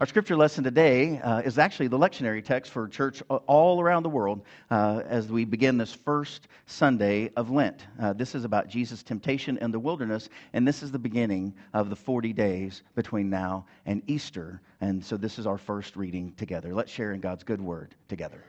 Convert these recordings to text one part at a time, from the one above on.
our scripture lesson today uh, is actually the lectionary text for church all around the world uh, as we begin this first Sunday of Lent. Uh, this is about Jesus' temptation in the wilderness, and this is the beginning of the 40 days between now and Easter. And so this is our first reading together. Let's share in God's good word together.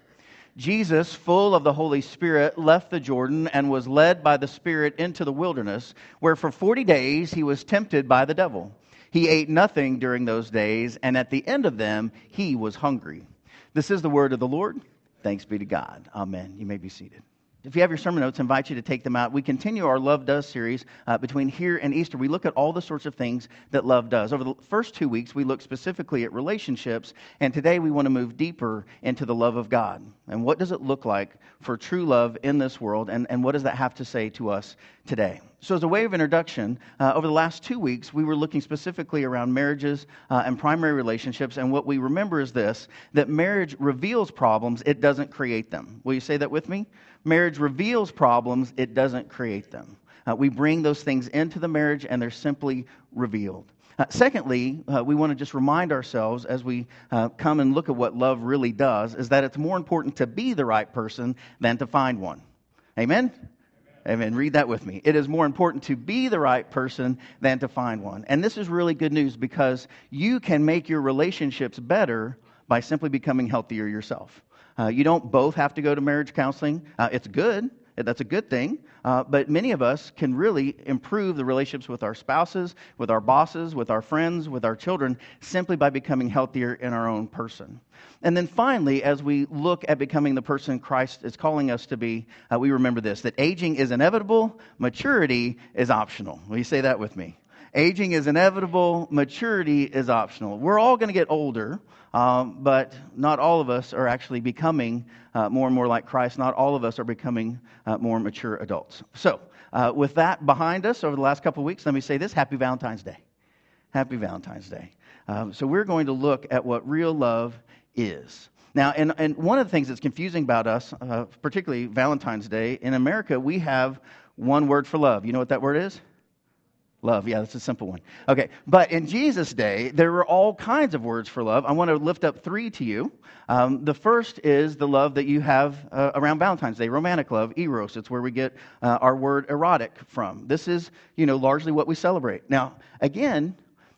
Jesus, full of the Holy Spirit, left the Jordan and was led by the Spirit into the wilderness, where for 40 days he was tempted by the devil. He ate nothing during those days, and at the end of them, he was hungry. This is the word of the Lord. Thanks be to God. Amen. You may be seated. If you have your sermon notes, I invite you to take them out. We continue our Love Does series uh, between here and Easter. We look at all the sorts of things that love does. Over the first two weeks, we looked specifically at relationships, and today we want to move deeper into the love of God. And what does it look like for true love in this world, and, and what does that have to say to us today? So, as a way of introduction, uh, over the last two weeks, we were looking specifically around marriages uh, and primary relationships. And what we remember is this that marriage reveals problems, it doesn't create them. Will you say that with me? Marriage reveals problems, it doesn't create them. Uh, we bring those things into the marriage, and they're simply revealed. Uh, secondly, uh, we want to just remind ourselves as we uh, come and look at what love really does is that it's more important to be the right person than to find one. Amen? Amen. Read that with me. It is more important to be the right person than to find one. And this is really good news because you can make your relationships better by simply becoming healthier yourself. Uh, you don't both have to go to marriage counseling. Uh, it's good, that's a good thing. Uh, but many of us can really improve the relationships with our spouses, with our bosses, with our friends, with our children, simply by becoming healthier in our own person. And then finally, as we look at becoming the person Christ is calling us to be, uh, we remember this that aging is inevitable, maturity is optional. Will you say that with me? Aging is inevitable, maturity is optional. We're all going to get older, um, but not all of us are actually becoming uh, more and more like Christ. Not all of us are becoming uh, more mature adults. So, uh, with that behind us over the last couple of weeks, let me say this Happy Valentine's Day. Happy Valentine's Day. Um, so, we're going to look at what real love is. Now, and, and one of the things that's confusing about us, uh, particularly Valentine's Day, in America, we have one word for love. You know what that word is? Love, yeah, that's a simple one. Okay, but in Jesus' day, there were all kinds of words for love. I want to lift up three to you. Um, the first is the love that you have uh, around Valentine's Day, romantic love, eros. It's where we get uh, our word erotic from. This is, you know, largely what we celebrate. Now, again,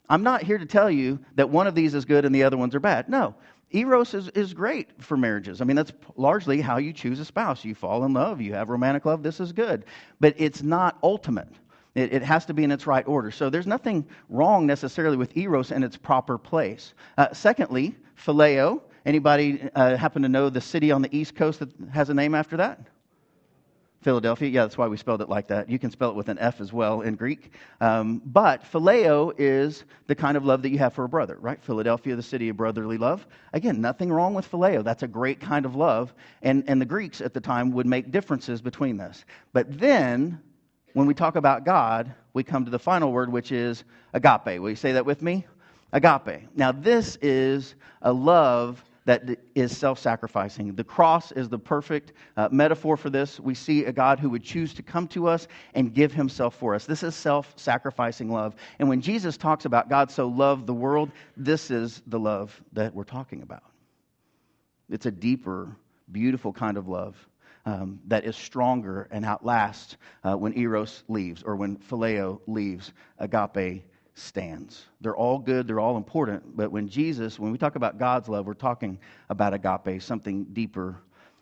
I'm not here to tell you that one of these is good and the other ones are bad. No, Eros is, is great for marriages. I mean, that's largely how you choose a spouse. You fall in love, you have romantic love, this is good. But it's not ultimate. It, it, has to be in its right order. So there's nothing wrong necessarily with eros in its proper place. Uh, secondly, phileo. Anybody uh, happen to know the city on the East Coast that has a name after that? Philadelphia. Yeah, that's why we spelled it like that. You can spell it with an F as well in Greek. Um, but phileo is the kind of love that you have for a brother, right? Philadelphia, the city of brotherly love. Again, nothing wrong with phileo. That's a great kind of love. And, and the Greeks at the time would make differences between this. But then when we talk about God, we come to the final word, which is agape. Will you say that with me? Agape. Now, this is a love that is self sacrificing. The cross is the perfect uh, metaphor for this. We see a God who would choose to come to us and give himself for us. This is self sacrificing love. And when Jesus talks about God so loved the world, this is the love that we're talking about. It's a deeper, beautiful kind of love um, that is stronger and outlasts uh, when eros leaves or when phileo leaves, agape stands. They're all good, they're all important, but when Jesus, when we talk about God's love, we're talking about agape, something deeper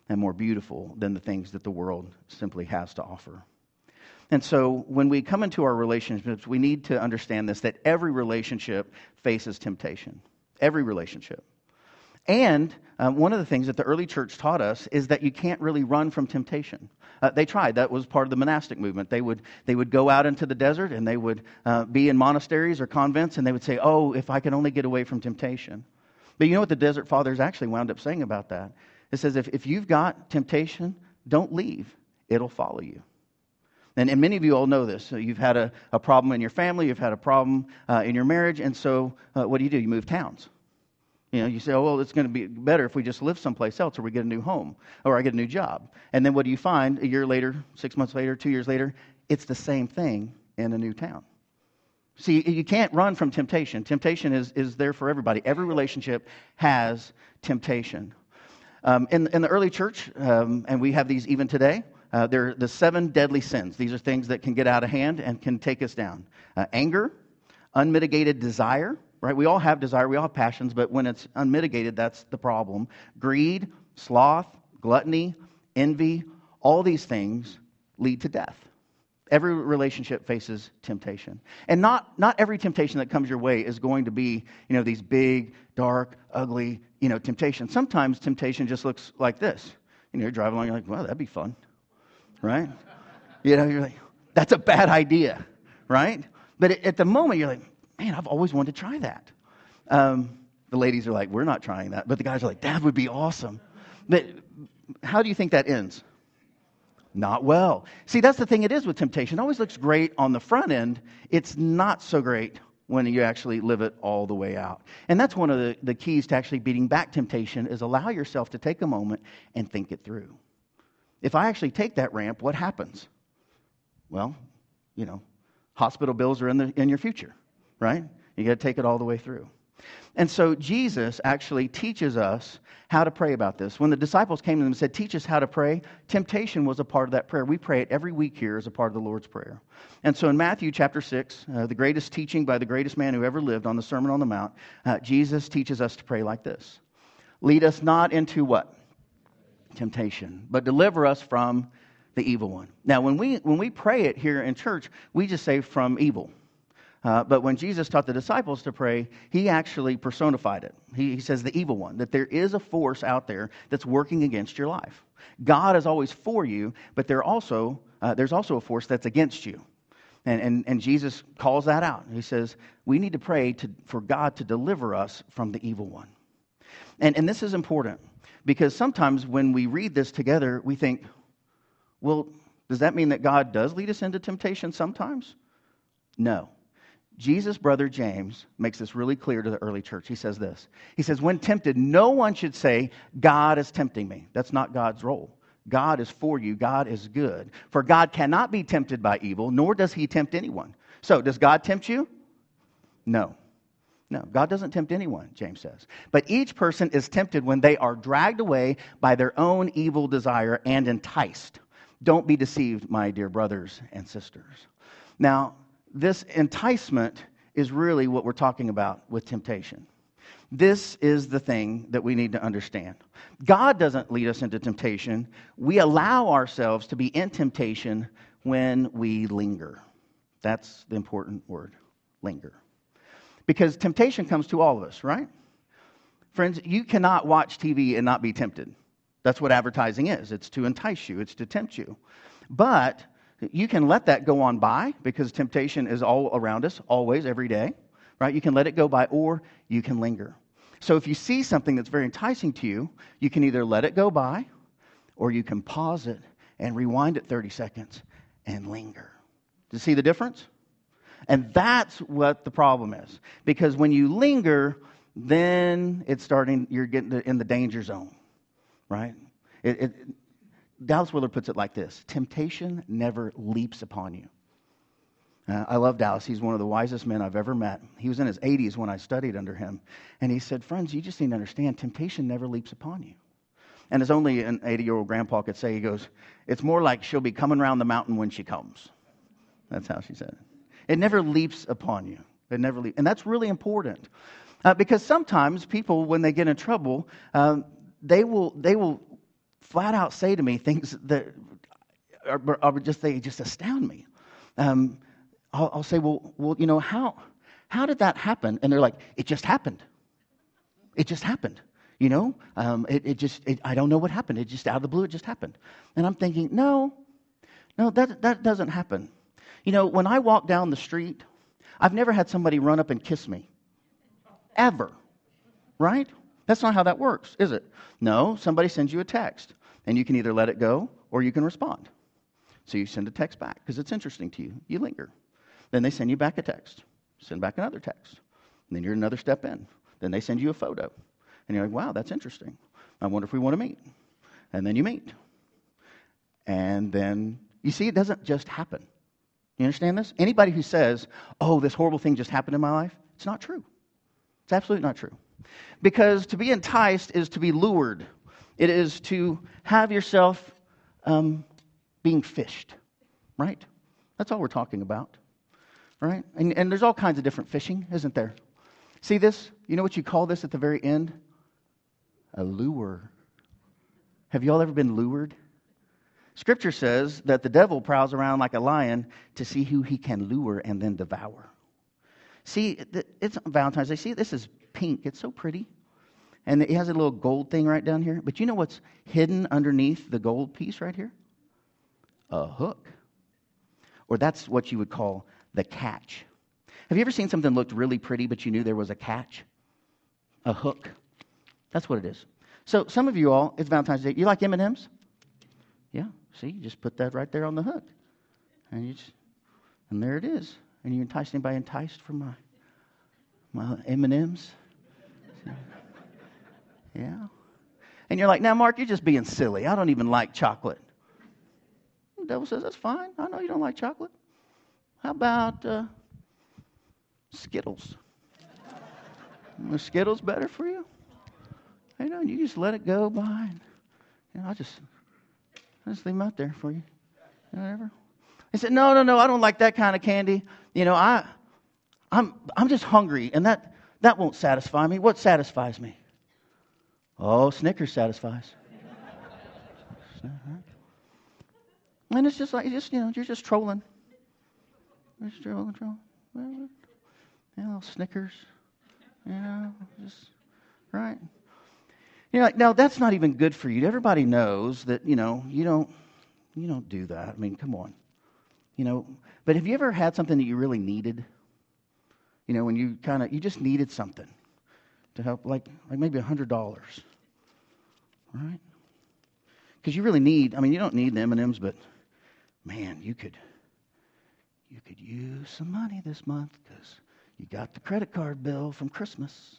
and more beautiful than the things that the world simply has to offer. And so when we come into our relationships, we need to understand this that every relationship faces temptation. Every relationship. And um, one of the things that the early church taught us is that you can't really run from temptation. Uh, they tried. That was part of the monastic movement. They would, they would go out into the desert and they would uh, be in monasteries or convents and they would say, Oh, if I could only get away from temptation. But you know what the desert fathers actually wound up saying about that? It says, If, if you've got temptation, don't leave, it'll follow you. And, and many of you all know this. So you've had a, a problem in your family, you've had a problem uh, in your marriage, and so uh, what do you do? You move towns. You know, you say, oh, well, it's going to be better if we just live someplace else or we get a new home or I get a new job. And then what do you find a year later, six months later, two years later? It's the same thing in a new town. See, you can't run from temptation. Temptation is, is there for everybody. Every relationship has temptation. Um, in, in the early church, um, and we have these even today, uh, they're the seven deadly sins. These are things that can get out of hand and can take us down uh, anger, unmitigated desire, right? We all have desire, we all have passions, but when it's unmitigated, that's the problem. Greed, sloth, gluttony, envy, all these things lead to death. Every relationship faces temptation. And not, not every temptation that comes your way is going to be, you know, these big, dark, ugly, you know, temptations. Sometimes temptation just looks like this. You know, you're driving along, you're like, well, that'd be fun, right? you know, you're like, that's a bad idea, right? But at the moment, you're like, man, I've always wanted to try that. Um, the ladies are like, we're not trying that. But the guys are like, that would be awesome. But how do you think that ends? Not well. See, that's the thing it is with temptation. It always looks great on the front end. It's not so great when you actually live it all the way out. And that's one of the, the keys to actually beating back temptation is allow yourself to take a moment and think it through. If I actually take that ramp, what happens? Well, you know, hospital bills are in, the, in your future, right? You got to take it all the way through. And so Jesus actually teaches us how to pray about this. When the disciples came to him and said, Teach us how to pray, temptation was a part of that prayer. We pray it every week here as a part of the Lord's Prayer. And so in Matthew chapter 6, uh, the greatest teaching by the greatest man who ever lived on the Sermon on the Mount, uh, Jesus teaches us to pray like this Lead us not into what? Temptation, but deliver us from the evil one. Now, when we, when we pray it here in church, we just say from evil. Uh, but when Jesus taught the disciples to pray, he actually personified it. He, he, says the evil one, that there is a force out there that's working against your life. God is always for you, but there also, uh, there's also a force that's against you. And, and, and Jesus calls that out. He says, we need to pray to, for God to deliver us from the evil one. And, and this is important because sometimes when we read this together, we think, well, does that mean that God does lead us into temptation sometimes? No. Jesus' brother James makes this really clear to the early church. He says this He says, When tempted, no one should say, God is tempting me. That's not God's role. God is for you, God is good. For God cannot be tempted by evil, nor does he tempt anyone. So, does God tempt you? No. No, God doesn't tempt anyone, James says. But each person is tempted when they are dragged away by their own evil desire and enticed. Don't be deceived, my dear brothers and sisters. Now, this enticement is really what we're talking about with temptation. This is the thing that we need to understand. God doesn't lead us into temptation. We allow ourselves to be in temptation when we linger. That's the important word linger. Because temptation comes to all of us, right? Friends, you cannot watch TV and not be tempted. That's what advertising is it's to entice you, it's to tempt you. But you can let that go on by because temptation is all around us, always, every day, right? You can let it go by or you can linger. So if you see something that's very enticing to you, you can either let it go by or you can pause it and rewind it 30 seconds and linger. Do you see the difference? And that's what the problem is. Because when you linger, then it's starting, you're getting in the danger zone, right? It, it, Dallas Willard puts it like this Temptation never leaps upon you. Uh, I love Dallas. He's one of the wisest men I've ever met. He was in his 80s when I studied under him. And he said, Friends, you just need to understand temptation never leaps upon you. And as only an 80 year old grandpa could say, he goes, It's more like she'll be coming around the mountain when she comes. That's how she said it. It never leaps upon you. It never leaps. And that's really important. Uh, because sometimes people, when they get in trouble, um, they, will, they will flat out say to me things that are, are just they just astound me. Um, I'll, I'll, say, well, well, you know, how how did that happen? And they're like, it just happened. It just happened. You know, um, it, it just it, I don't know what happened. It just out of the blue, it just happened. And I'm thinking, no, no, that that doesn't happen. You know, when I walk down the street, I've never had somebody run up and kiss me, ever. Right? That's not how that works, is it? No, somebody sends you a text. And you can either let it go or you can respond. So you send a text back because it's interesting to you. You linger. Then they send you back a text. Send back another text. And then you're another step in. Then they send you a photo. And you're like, wow, that's interesting. I wonder if we want to meet. And then you meet. And then, you see, it doesn't just happen. You understand this? Anybody who says, oh, this horrible thing just happened in my life, it's not true. It's absolutely not true. Because to be enticed is to be lured, it is to have yourself um, being fished, right? That's all we're talking about, right? And, and there's all kinds of different fishing, isn't there? See this? You know what you call this at the very end? A lure. Have you all ever been lured? Scripture says that the devil prowls around like a lion to see who he can lure and then devour. See, it's Valentine's Day. See, this is pink. It's so pretty. And it has a little gold thing right down here. But you know what's hidden underneath the gold piece right here? A hook. Or that's what you would call the catch. Have you ever seen something looked really pretty, but you knew there was a catch? A hook. That's what it is. So some of you all, it's Valentine's Day. You like M&Ms? Yeah. See, you just put that right there on the hook. And you just, and there it is. And you entice anybody enticed for my my M&Ms? Yeah. And you're like, now, Mark, you're just being silly. I don't even like chocolate. The devil says, that's fine. I know you don't like chocolate. How about uh, Skittles? Are Skittles better for you? You know, you just let it go by. You know, I just, I just leave them out there for you. Whatever. He said, no, no, no, I don't like that kind of candy. You know, I, I'm, I'm just hungry, and that, that won't satisfy me. What satisfies me? Oh, Snickers satisfies. and it's just like, you just, you know, you're just trolling. You're Just trolling, trolling. Know, Snickers, you know, just, right? You know, like, now that's not even good for you. Everybody knows that, you know, you don't, you don't do that. I mean, come on. You know, but have you ever had something that you really needed? You know, when you kind of, you just needed something to help, like, like maybe a $100, right? Because you really need, I mean, you don't need the M&Ms, but man, you could, you could use some money this month because you got the credit card bill from Christmas.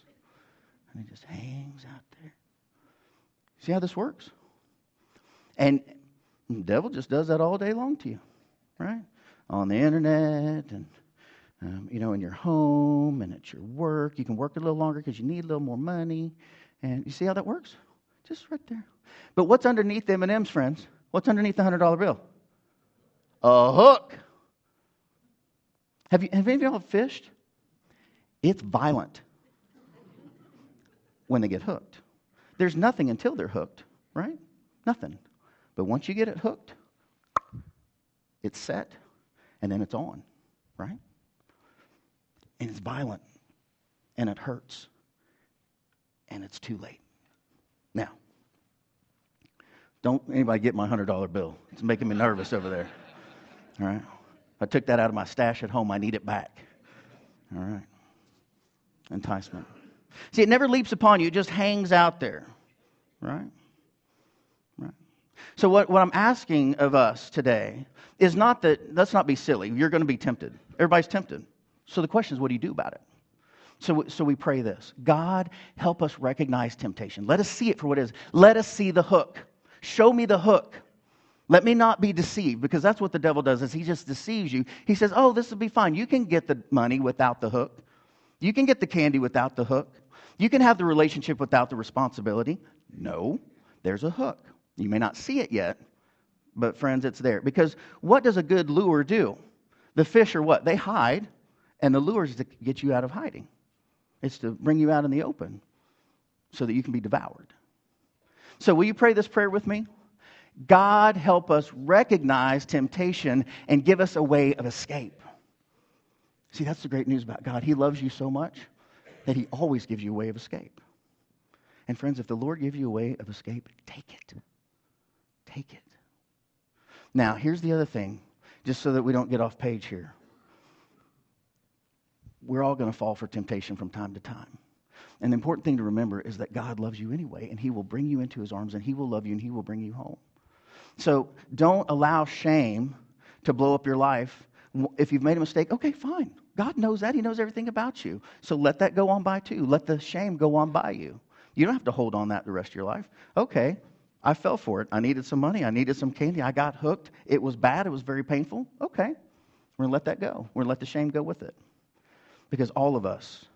And it just hangs out there. See how this works? And the devil just does that all day long to you, right? On the internet and um, you know, in your home and at your work. You can work a little longer because you need a little more money. And you see how that works? Just right there. But what's underneath the M&M's, friends? What's underneath the $100 bill? A hook. Have, you, have any of y'all fished? It's violent when they get hooked. There's nothing until they're hooked, right? Nothing. But once you get it hooked, it's set, and then it's on, right? And it's violent and it hurts and it's too late. Now, don't anybody get my $100 bill. It's making me nervous over there. All right? I took that out of my stash at home. I need it back. All right? Enticement. See, it never leaps upon you, it just hangs out there. Right? Right. So, what, what I'm asking of us today is not that, let's not be silly. You're going to be tempted. Everybody's tempted. So the question is, what do you do about it? So, so we pray this God, help us recognize temptation. Let us see it for what it is. Let us see the hook. Show me the hook. Let me not be deceived because that's what the devil does is he just deceives you. He says, "Oh, this will be fine. You can get the money without the hook. You can get the candy without the hook. You can have the relationship without the responsibility." No, there's a hook. You may not see it yet, but friends, it's there. Because what does a good lure do? The fish are what? They hide and the lure is to get you out of hiding, it's to bring you out in the open so that you can be devoured. So, will you pray this prayer with me? God, help us recognize temptation and give us a way of escape. See, that's the great news about God. He loves you so much that He always gives you a way of escape. And, friends, if the Lord gives you a way of escape, take it. Take it. Now, here's the other thing, just so that we don't get off page here we're all going to fall for temptation from time to time. And the important thing to remember is that God loves you anyway, and He will bring you into His arms, and He will love you, and He will bring you home. So don't allow shame to blow up your life. If you've made a mistake, okay, fine. God knows that. He knows everything about you. So let that go on by too. Let the shame go on by you. You don't have to hold on that the rest of your life. Okay, I fell for it. I needed some money. I needed some candy. I got hooked. It was bad. It was very painful. Okay, We're going to let that go. We're going to let the shame go with it. Because all of us,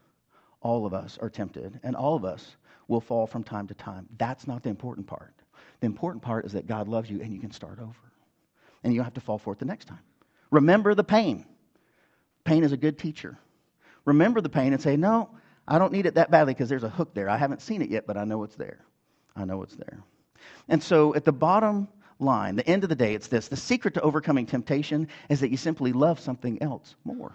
all of us are tempted, and all of us will fall from time to time. That's not the important part. The important part is that God loves you and you can start over. And you don't have to fall for it the next time. Remember the pain. Pain is a good teacher. Remember the pain and say, No, I don't need it that badly because there's a hook there. I haven't seen it yet, but I know it's there. I know it's there. And so at the bottom line, the end of the day, it's this the secret to overcoming temptation is that you simply love something else more.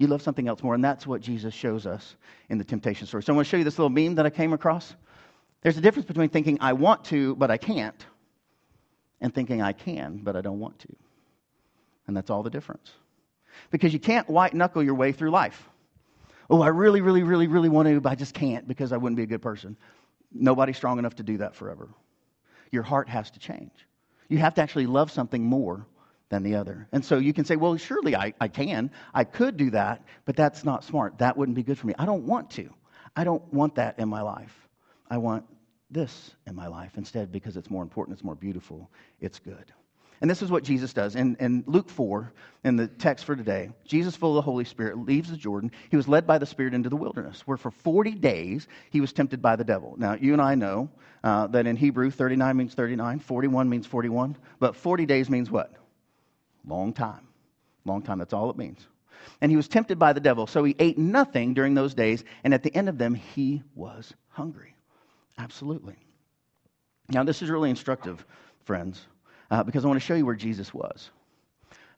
You love something else more, and that's what Jesus shows us in the temptation story. So I want to show you this little meme that I came across. There's a difference between thinking I want to, but I can't, and thinking I can, but I don't want to. And that's all the difference. Because you can't white knuckle your way through life. Oh, I really, really, really, really want to, but I just can't because I wouldn't be a good person. Nobody's strong enough to do that forever. Your heart has to change. You have to actually love something more than the other. And so you can say, well, surely I, I can. I could do that, but that's not smart. That wouldn't be good for me. I don't want to. I don't want that in my life. I want this in my life instead because it's more important, it's more beautiful, it's good. And this is what Jesus does. In, in Luke 4, in the text for today, Jesus, full of the Holy Spirit, leaves the Jordan. He was led by the Spirit into the wilderness, where for 40 days he was tempted by the devil. Now, you and I know uh, that in Hebrew, 39 means 39, 41 means 41, but 40 days means what? Long time. Long time, that's all it means. And he was tempted by the devil, so he ate nothing during those days, and at the end of them, he was hungry. Absolutely. Now, this is really instructive, friends uh, because I want to show you where Jesus was.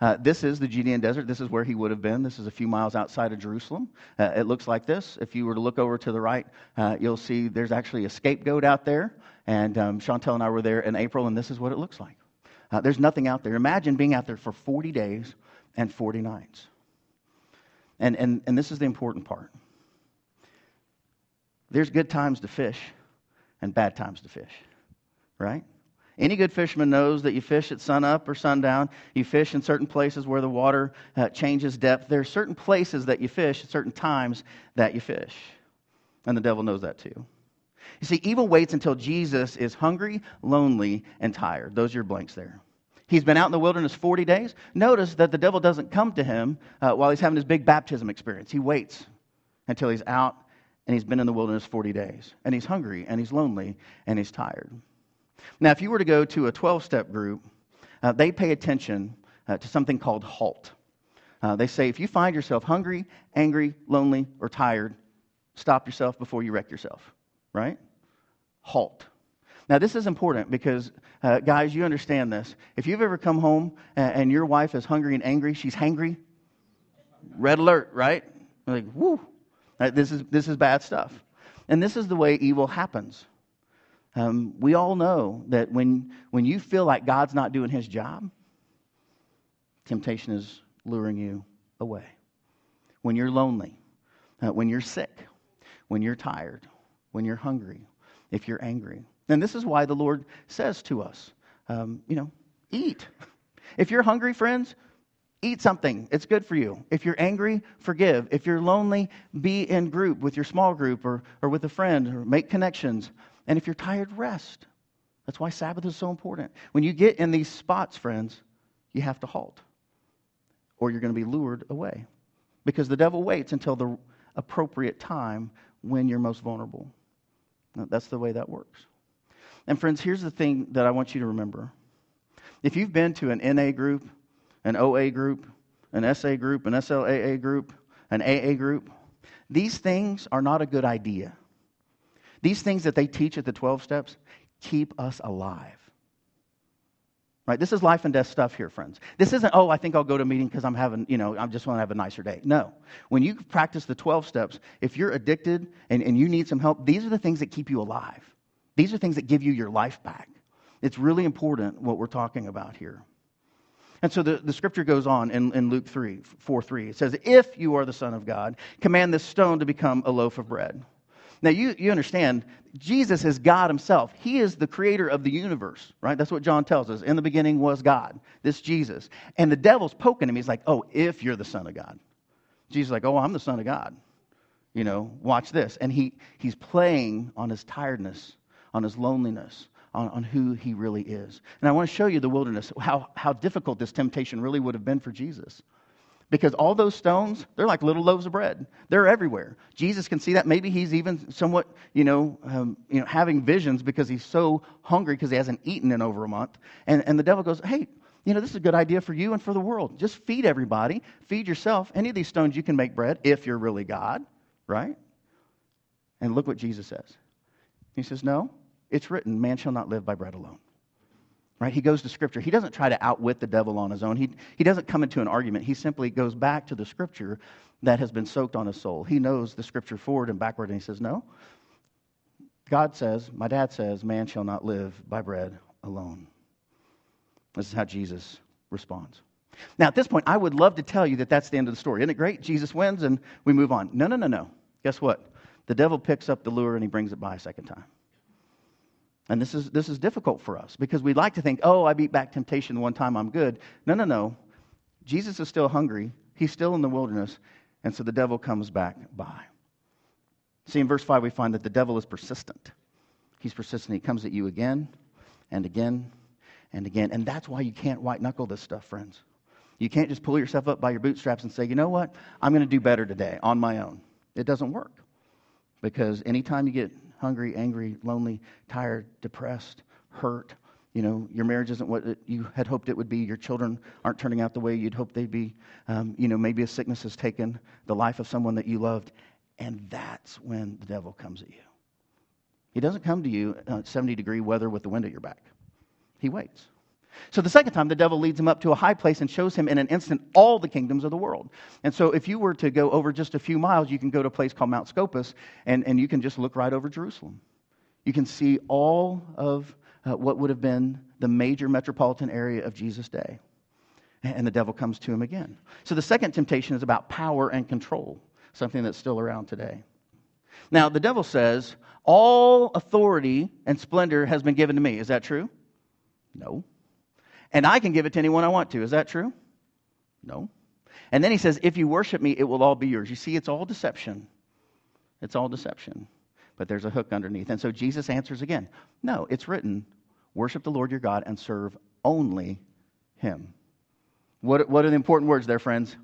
Uh, this is the Judean desert. This is where he would have been. This is a few miles outside of Jerusalem. Uh, it looks like this. If you were to look over to the right, uh, you'll see there's actually a scapegoat out there. And um, Chantel and I were there in April, and this is what it looks like. Uh, there's nothing out there. Imagine being out there for 40 days and 40 nights. And, and, and this is the important part there's good times to fish and bad times to fish, right? Any good fisherman knows that you fish at sunup or sundown. You fish in certain places where the water uh, changes depth. There are certain places that you fish at certain times that you fish. And the devil knows that too. You see, evil waits until Jesus is hungry, lonely, and tired. Those are your blanks there. He's been out in the wilderness 40 days. Notice that the devil doesn't come to him uh, while he's having his big baptism experience. He waits until he's out and he's been in the wilderness 40 days. And he's hungry and he's lonely and he's tired. Now, if you were to go to a 12 step group, uh, they pay attention uh, to something called HALT. Uh, they say if you find yourself hungry, angry, lonely, or tired, stop yourself before you wreck yourself, right? HALT. Now, this is important because, uh, guys, you understand this. If you've ever come home and, and your wife is hungry and angry, she's hangry, red alert, right? Like, whoo, uh, this is, this is bad stuff. And this is the way evil happens. Um, we all know that when, when you feel like God's not doing his job, temptation is luring you away. When you're lonely, uh, when you're sick, when you're tired, when you're hungry, if you're angry. And this is why the Lord says to us, um, you know, eat. If you're hungry, friends, eat something. It's good for you. If you're angry, forgive. If you're lonely, be in group with your small group or, or with a friend or make connections. And if you're tired, rest. That's why Sabbath is so important. When you get in these spots, friends, you have to halt, or you're going to be lured away. Because the devil waits until the appropriate time when you're most vulnerable. That's the way that works. And, friends, here's the thing that I want you to remember. If you've been to an NA group, an OA group, an SA group, an SLAA group, an AA group, these things are not a good idea. These things that they teach at the 12 steps keep us alive. Right? This is life and death stuff here, friends. This isn't, oh, I think I'll go to a meeting because I'm having, you know, I just want to have a nicer day. No. When you practice the 12 steps, if you're addicted and, and you need some help, these are the things that keep you alive. These are things that give you your life back. It's really important what we're talking about here. And so the, the scripture goes on in, in Luke 3, 4 3. It says, If you are the Son of God, command this stone to become a loaf of bread. Now, you, you understand, Jesus is God himself. He is the creator of the universe, right? That's what John tells us. In the beginning was God, this Jesus. And the devil's poking him. He's like, oh, if you're the Son of God. Jesus is like, oh, I'm the Son of God. You know, watch this. And he, he's playing on his tiredness, on his loneliness, on, on who he really is. And I want to show you the wilderness, how, how difficult this temptation really would have been for Jesus. Because all those stones, they're like little loaves of bread. They're everywhere. Jesus can see that. Maybe he's even somewhat, you know, um, you know having visions because he's so hungry because he hasn't eaten in over a month. And, and the devil goes, hey, you know, this is a good idea for you and for the world. Just feed everybody, feed yourself. Any of these stones you can make bread if you're really God, right? And look what Jesus says. He says, No, it's written, man shall not live by bread alone. Right? He goes to Scripture. He doesn't try to outwit the devil on his own. He, he doesn't come into an argument. He simply goes back to the Scripture that has been soaked on his soul. He knows the Scripture forward and backward, and he says, No. God says, my dad says, man shall not live by bread alone. This is how Jesus responds. Now, at this point, I would love to tell you that that's the end of the story. Isn't it great? Jesus wins and we move on. No, no, no, no. Guess what? The devil picks up the lure and he brings it by a second time. And this is, this is difficult for us because we like to think, oh, I beat back temptation one time, I'm good. No, no, no. Jesus is still hungry, he's still in the wilderness, and so the devil comes back by. See, in verse 5, we find that the devil is persistent. He's persistent. He comes at you again and again and again. And that's why you can't white knuckle this stuff, friends. You can't just pull yourself up by your bootstraps and say, you know what? I'm going to do better today on my own. It doesn't work. Because anytime you get hungry, angry, lonely, tired, depressed, hurt, you know, your marriage isn't what you had hoped it would be. Your children aren't turning out the way you'd hoped they'd be. Um, you know, maybe a sickness has taken the life of someone that you loved. And that's when the devil comes at you. He doesn't come to you uh, 70 degree weather with the wind at your back. He waits. So the second time, the devil leads him up to a high place and shows him in an instant all the kingdoms of the world. And so if you were to go over just a few miles, you can go to a place called Mount Scopus, and, and you can just look right over Jerusalem. You can see all of uh, what would have been the major metropolitan area of Jesus' day. And the devil comes to him again. So the second temptation is about power and control, something that's still around today. Now, the devil says, All authority and splendor has been given to me. Is that true? No. And I can give it to anyone I want to. Is that true? No. And then he says, If you worship me, it will all be yours. You see, it's all deception. It's all deception. But there's a hook underneath. And so Jesus answers again No, it's written, worship the Lord your God and serve only him. What, what are the important words there, friends?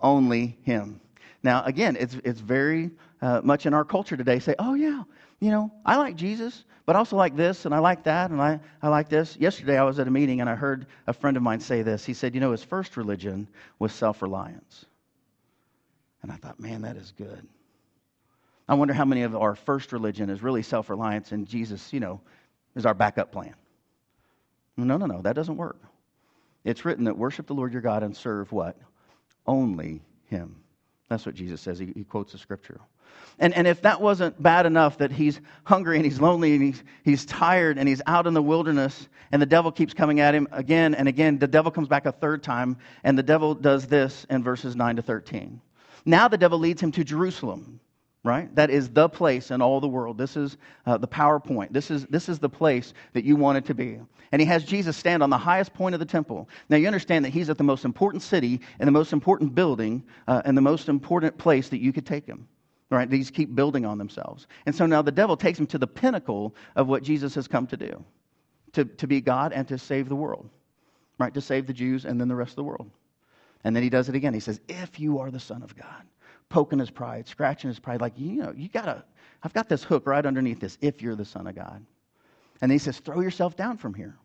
Only him. Now, again, it's, it's very uh, much in our culture today. Say, oh, yeah, you know, I like Jesus, but I also like this and I like that and I, I like this. Yesterday I was at a meeting and I heard a friend of mine say this. He said, you know, his first religion was self reliance. And I thought, man, that is good. I wonder how many of our first religion is really self reliance and Jesus, you know, is our backup plan. No, no, no, that doesn't work. It's written that worship the Lord your God and serve what? Only Him. That's what Jesus says. He, he quotes the scripture. And, and if that wasn't bad enough that he's hungry and he's lonely and he's, he's tired and he's out in the wilderness and the devil keeps coming at him again and again, the devil comes back a third time and the devil does this in verses 9 to 13. Now the devil leads him to Jerusalem, right? That is the place in all the world. This is uh, the PowerPoint. This is, this is the place that you want it to be. And he has Jesus stand on the highest point of the temple. Now you understand that he's at the most important city and the most important building uh, and the most important place that you could take him. Right? These keep building on themselves. And so now the devil takes him to the pinnacle of what Jesus has come to do to, to be God and to save the world, right? To save the Jews and then the rest of the world. And then he does it again. He says, If you are the Son of God, poking his pride, scratching his pride, like, you know, you gotta, I've got this hook right underneath this, if you're the Son of God. And he says, Throw yourself down from here.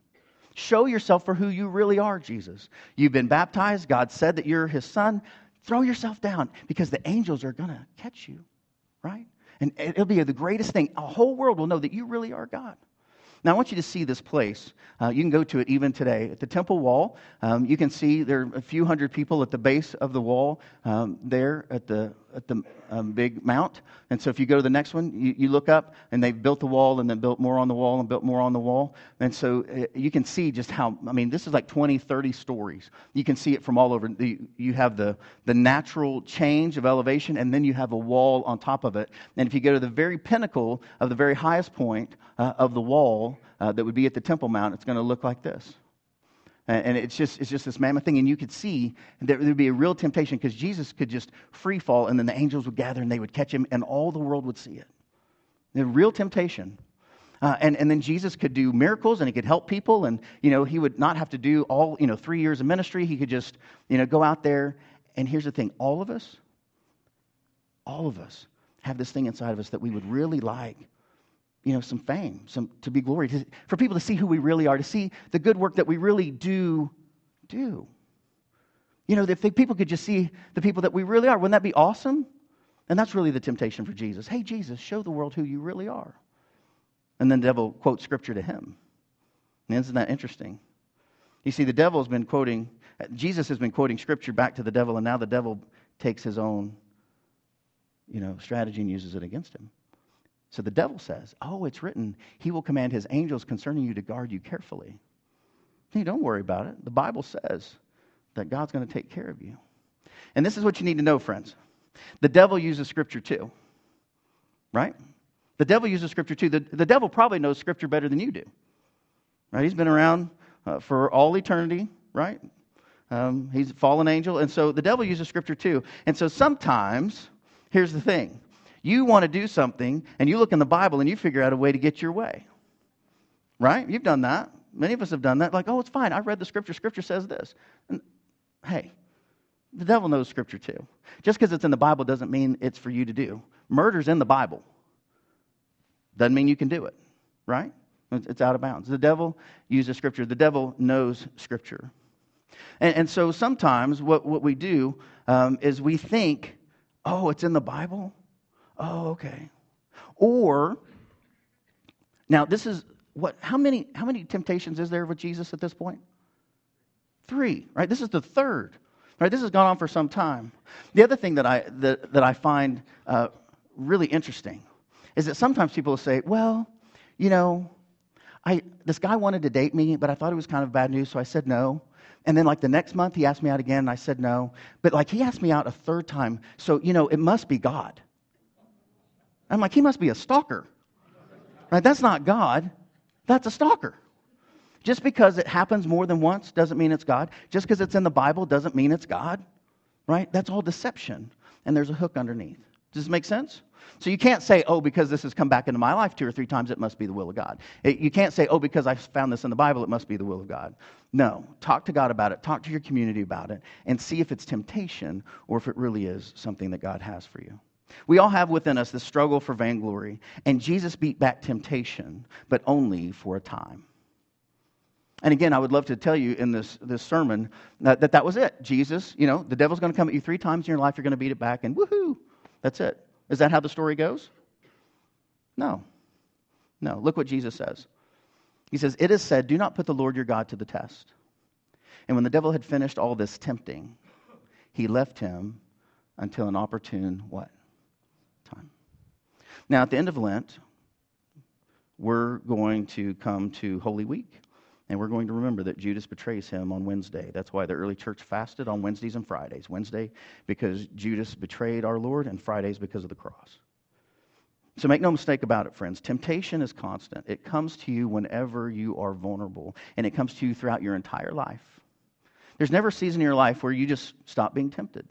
Show yourself for who you really are, Jesus. You've been baptized. God said that you're his son. Throw yourself down because the angels are to catch you right? And it'll be the greatest thing. A whole world will know that you really are God. Now, I want you to see this place. Uh, you can go to it even today. At the temple wall, um, you can see there are a few hundred people at the base of the wall um, there at the, at the um, big mount. And so if you go to the next one, you, you, look up and they've built the wall and then built more on the wall and built more on the wall. And so uh, you can see just how, I mean, this is like 20, 30 stories. You can see it from all over. The, you have the, the natural change of elevation and then you have a wall on top of it. And if you go to the very pinnacle of the very highest point uh, of the wall uh, that would be at the Temple Mount, it's going to look like this. And it's just, it's just this mammoth thing. And you could see there would be a real temptation because Jesus could just free fall and then the angels would gather and they would catch him and all the world would see it. The real temptation. Uh, and, and then Jesus could do miracles and he could help people. And, you know, he would not have to do all, you know, three years of ministry. He could just, you know, go out there. And here's the thing all of us, all of us have this thing inside of us that we would really like, you know, some fame, some to be glory, to, for people to see who we really are, to see the good work that we really do do. You know, if people could just see the people that we really are, wouldn't that be awesome? And that's really the temptation for Jesus. Hey, Jesus, show the world who you really are. And then the devil quotes scripture to him. And isn't that interesting? You see, the devil has been quoting, Jesus has been quoting scripture back to the devil, and now the devil takes his own, you know, strategy and uses it against him. So the devil says, Oh, it's written, he will command his angels concerning you to guard you carefully. Hey, don't worry about it. The Bible says that God's going to take care of you. And this is what you need to know, friends. The devil uses scripture too, right? The devil uses scripture too. The, the devil probably knows scripture better than you do, right? He's been around uh, for all eternity, right? Um, he's a fallen angel. And so the devil uses scripture too. And so sometimes, here's the thing you want to do something and you look in the Bible and you figure out a way to get your way, right? You've done that. Many of us have done that. Like, oh, it's fine. I read the scripture. Scripture says this. And hey, the devil knows scripture too. Just because it's in the Bible doesn't mean it's for you to do. Murder's in the Bible. Doesn't mean you can do it, right? It's out of bounds. The devil uses scripture. The devil knows scripture. And, and so sometimes what, what we do um, is we think, oh, it's in the Bible? Oh, okay. Or, now this is what, how many, how many temptations is there with Jesus at this point? Three, right? This is the third. Right? This has gone on for some time. The other thing that I, that, that I find uh, really interesting is that sometimes people will say, well, you know, I, this guy wanted to date me, but I thought it was kind of bad news, so I said no. And then, like, the next month, he asked me out again, and I said no. But, like, he asked me out a third time, so, you know, it must be God. I'm like, he must be a stalker. Right? That's not God, that's a stalker. Just because it happens more than once doesn't mean it's God. Just because it's in the Bible doesn't mean it's God. Right? That's all deception. And there's a hook underneath. Does this make sense? So you can't say, oh, because this has come back into my life two or three times, it must be the will of God. It, you can't say, oh, because I found this in the Bible, it must be the will of God. No. Talk to God about it, talk to your community about it, and see if it's temptation or if it really is something that God has for you. We all have within us the struggle for vainglory, and Jesus beat back temptation, but only for a time. And again, I would love to tell you in this, this sermon that, that that was it. Jesus, you know, the devil's going to come at you three times in your life, you're going to beat it back, and woohoo, that's it. Is that how the story goes? No. No. Look what Jesus says. He says, It is said, Do not put the Lord your God to the test. And when the devil had finished all this tempting, he left him until an opportune what? Now, at the end of Lent, we're going to come to Holy Week. And we're going to remember that Judas betrays him on Wednesday. That's why the early church fasted on Wednesdays and Fridays. Wednesday because Judas betrayed our Lord, and Fridays because of the cross. So make no mistake about it, friends. Temptation is constant. It comes to you whenever you are vulnerable, and it comes to you throughout your entire life. There's never a season in your life where you just stop being tempted.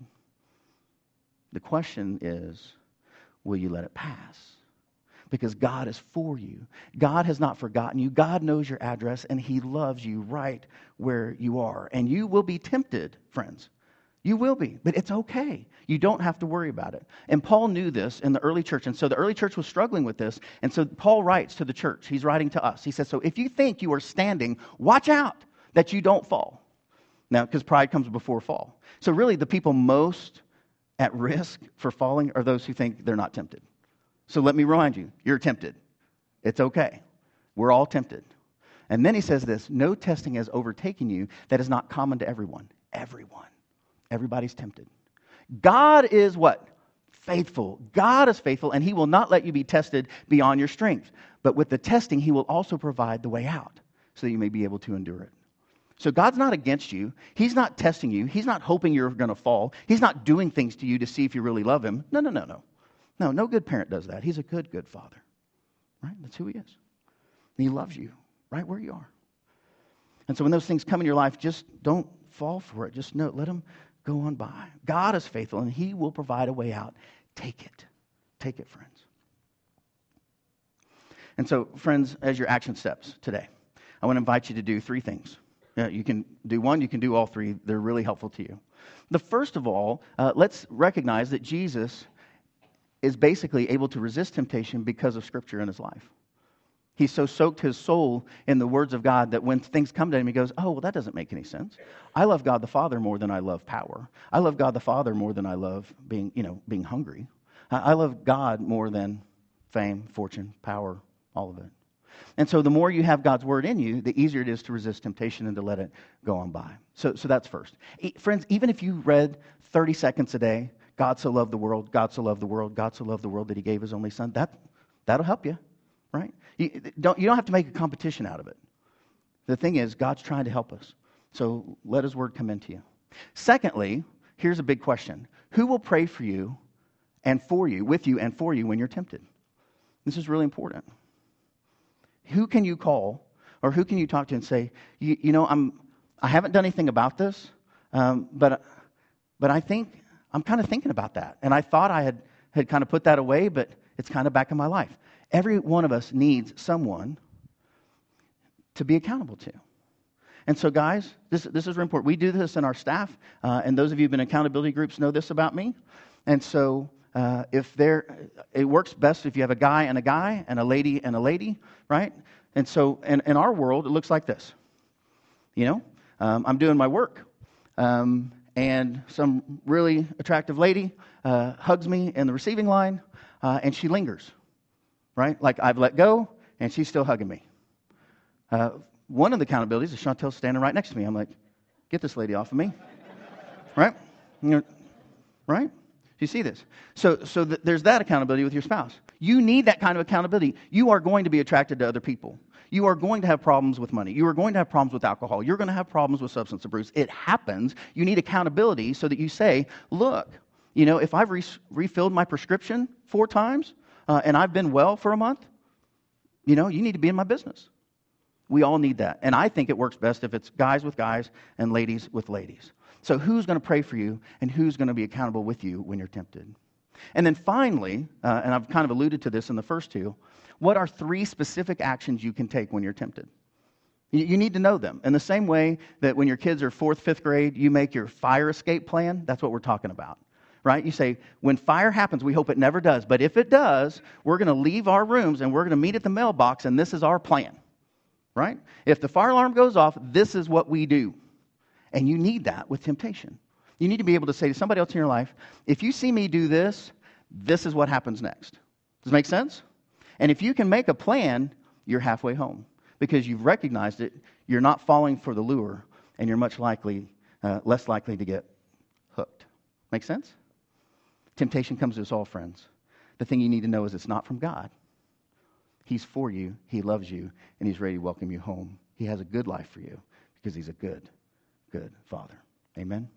The question is will you let it pass? because God is for you. God has not forgotten you. God knows your address and He loves you right where you are. And you will be tempted, friends. You will be, but it's okay. You don't have to worry about it. And Paul knew this in the early church. And so the early church was struggling with this. And so Paul writes to the church. He's writing to us. He says, So if you think you are standing, watch out that you don't fall. Now, because pride comes before fall. So really, the people most at risk for falling are those who think they're not tempted. So let me remind you you're tempted. It's okay. We're all tempted. And then he says this no testing has overtaken you that is not common to everyone. Everyone. Everybody's tempted. God is what? Faithful. God is faithful, and he will not let you be tested beyond your strength. But with the testing, he will also provide the way out so that you may be able to endure it. So God's not against you. He's not testing you. He's not hoping you're going to fall. He's not doing things to you to see if you really love him. No, no, no, no. No, no good parent does that. He's a good, good father. Right? That's who he is. And he loves you right where you are. And so when those things come in your life, just don't fall for it. Just know, let them go on by. God is faithful and he will provide a way out. Take it. Take it, friends. And so, friends, as your action steps today, I want to invite you to do three things. Uh, you can do one, you can do all three. They're really helpful to you. The first of all, uh, let's recognize that Jesus is basically able to resist temptation because of Scripture in his life. He so soaked his soul in the words of God that when things come to him, he goes, Oh, well, that doesn't make any sense. I love God the Father more than I love power. I love God the Father more than I love being, you know, being hungry. I love God more than fame, fortune, power, all of it. And so the more you have God's word in you, the easier it is to resist temptation and to let it go on by. So, so that's first. Friends, even if you read 30 seconds a day, God so loved the world, God so loved the world, God so loved the world that he gave his only son, that, that'll help you, right? You don't, you don't have to make a competition out of it. The thing is, God's trying to help us. So let his word come into you. Secondly, here's a big question Who will pray for you and for you, with you and for you when you're tempted? This is really important. Who can you call or who can you talk to and say, you, you know, I'm, I haven't done anything about this, um, but, but I think I'm kind of thinking about that. And I thought I had, had kind of put that away, but it's kind of back in my life. Every one of us needs someone to be accountable to. And so, guys, this, this is really important. We do this in our staff, uh, and those of you who've been in accountability groups know this about me. And so, uh, if there, it works best if you have a guy and a guy and a lady and a lady, right? And so, in, in our world, it looks like this. You know, um, I'm doing my work, um, and some really attractive lady uh, hugs me in the receiving line, uh, and she lingers, right? Like I've let go, and she's still hugging me. Uh, one of the accountabilities is Chantel's standing right next to me. I'm like, get this lady off of me, right? Right? You see this? So, so th- there's that accountability with your spouse. You need that kind of accountability. You are going to be attracted to other people. You are going to have problems with money. You are going to have problems with alcohol. You're going to have problems with substance abuse. It happens. You need accountability so that you say, look, you know, if I've re- refilled my prescription four times uh, and I've been well for a month, you know, you need to be in my business. We all need that. And I think it works best if it's guys with guys and ladies with ladies. So, who's going to pray for you and who's going to be accountable with you when you're tempted? And then finally, uh, and I've kind of alluded to this in the first two, what are three specific actions you can take when you're tempted? You, you need to know them. In the same way that when your kids are fourth, fifth grade, you make your fire escape plan, that's what we're talking about right? You say, when fire happens, we hope it never does. But if it does, we're going to leave our rooms and we're going to meet at the mailbox, and this is our plan, right? If the fire alarm goes off, this is what we do. And you need that with temptation. You need to be able to say to somebody else in your life, if you see me do this, this is what happens next. Does it make sense? And if you can make a plan, you're halfway home because you've recognized it, you're not falling for the lure, and you're much likely, uh, less likely to get hooked. Make sense? Temptation comes to us all, friends. The thing you need to know is it's not from God. He's for you, He loves you, and He's ready to welcome you home. He has a good life for you because He's a good good Father. Amen.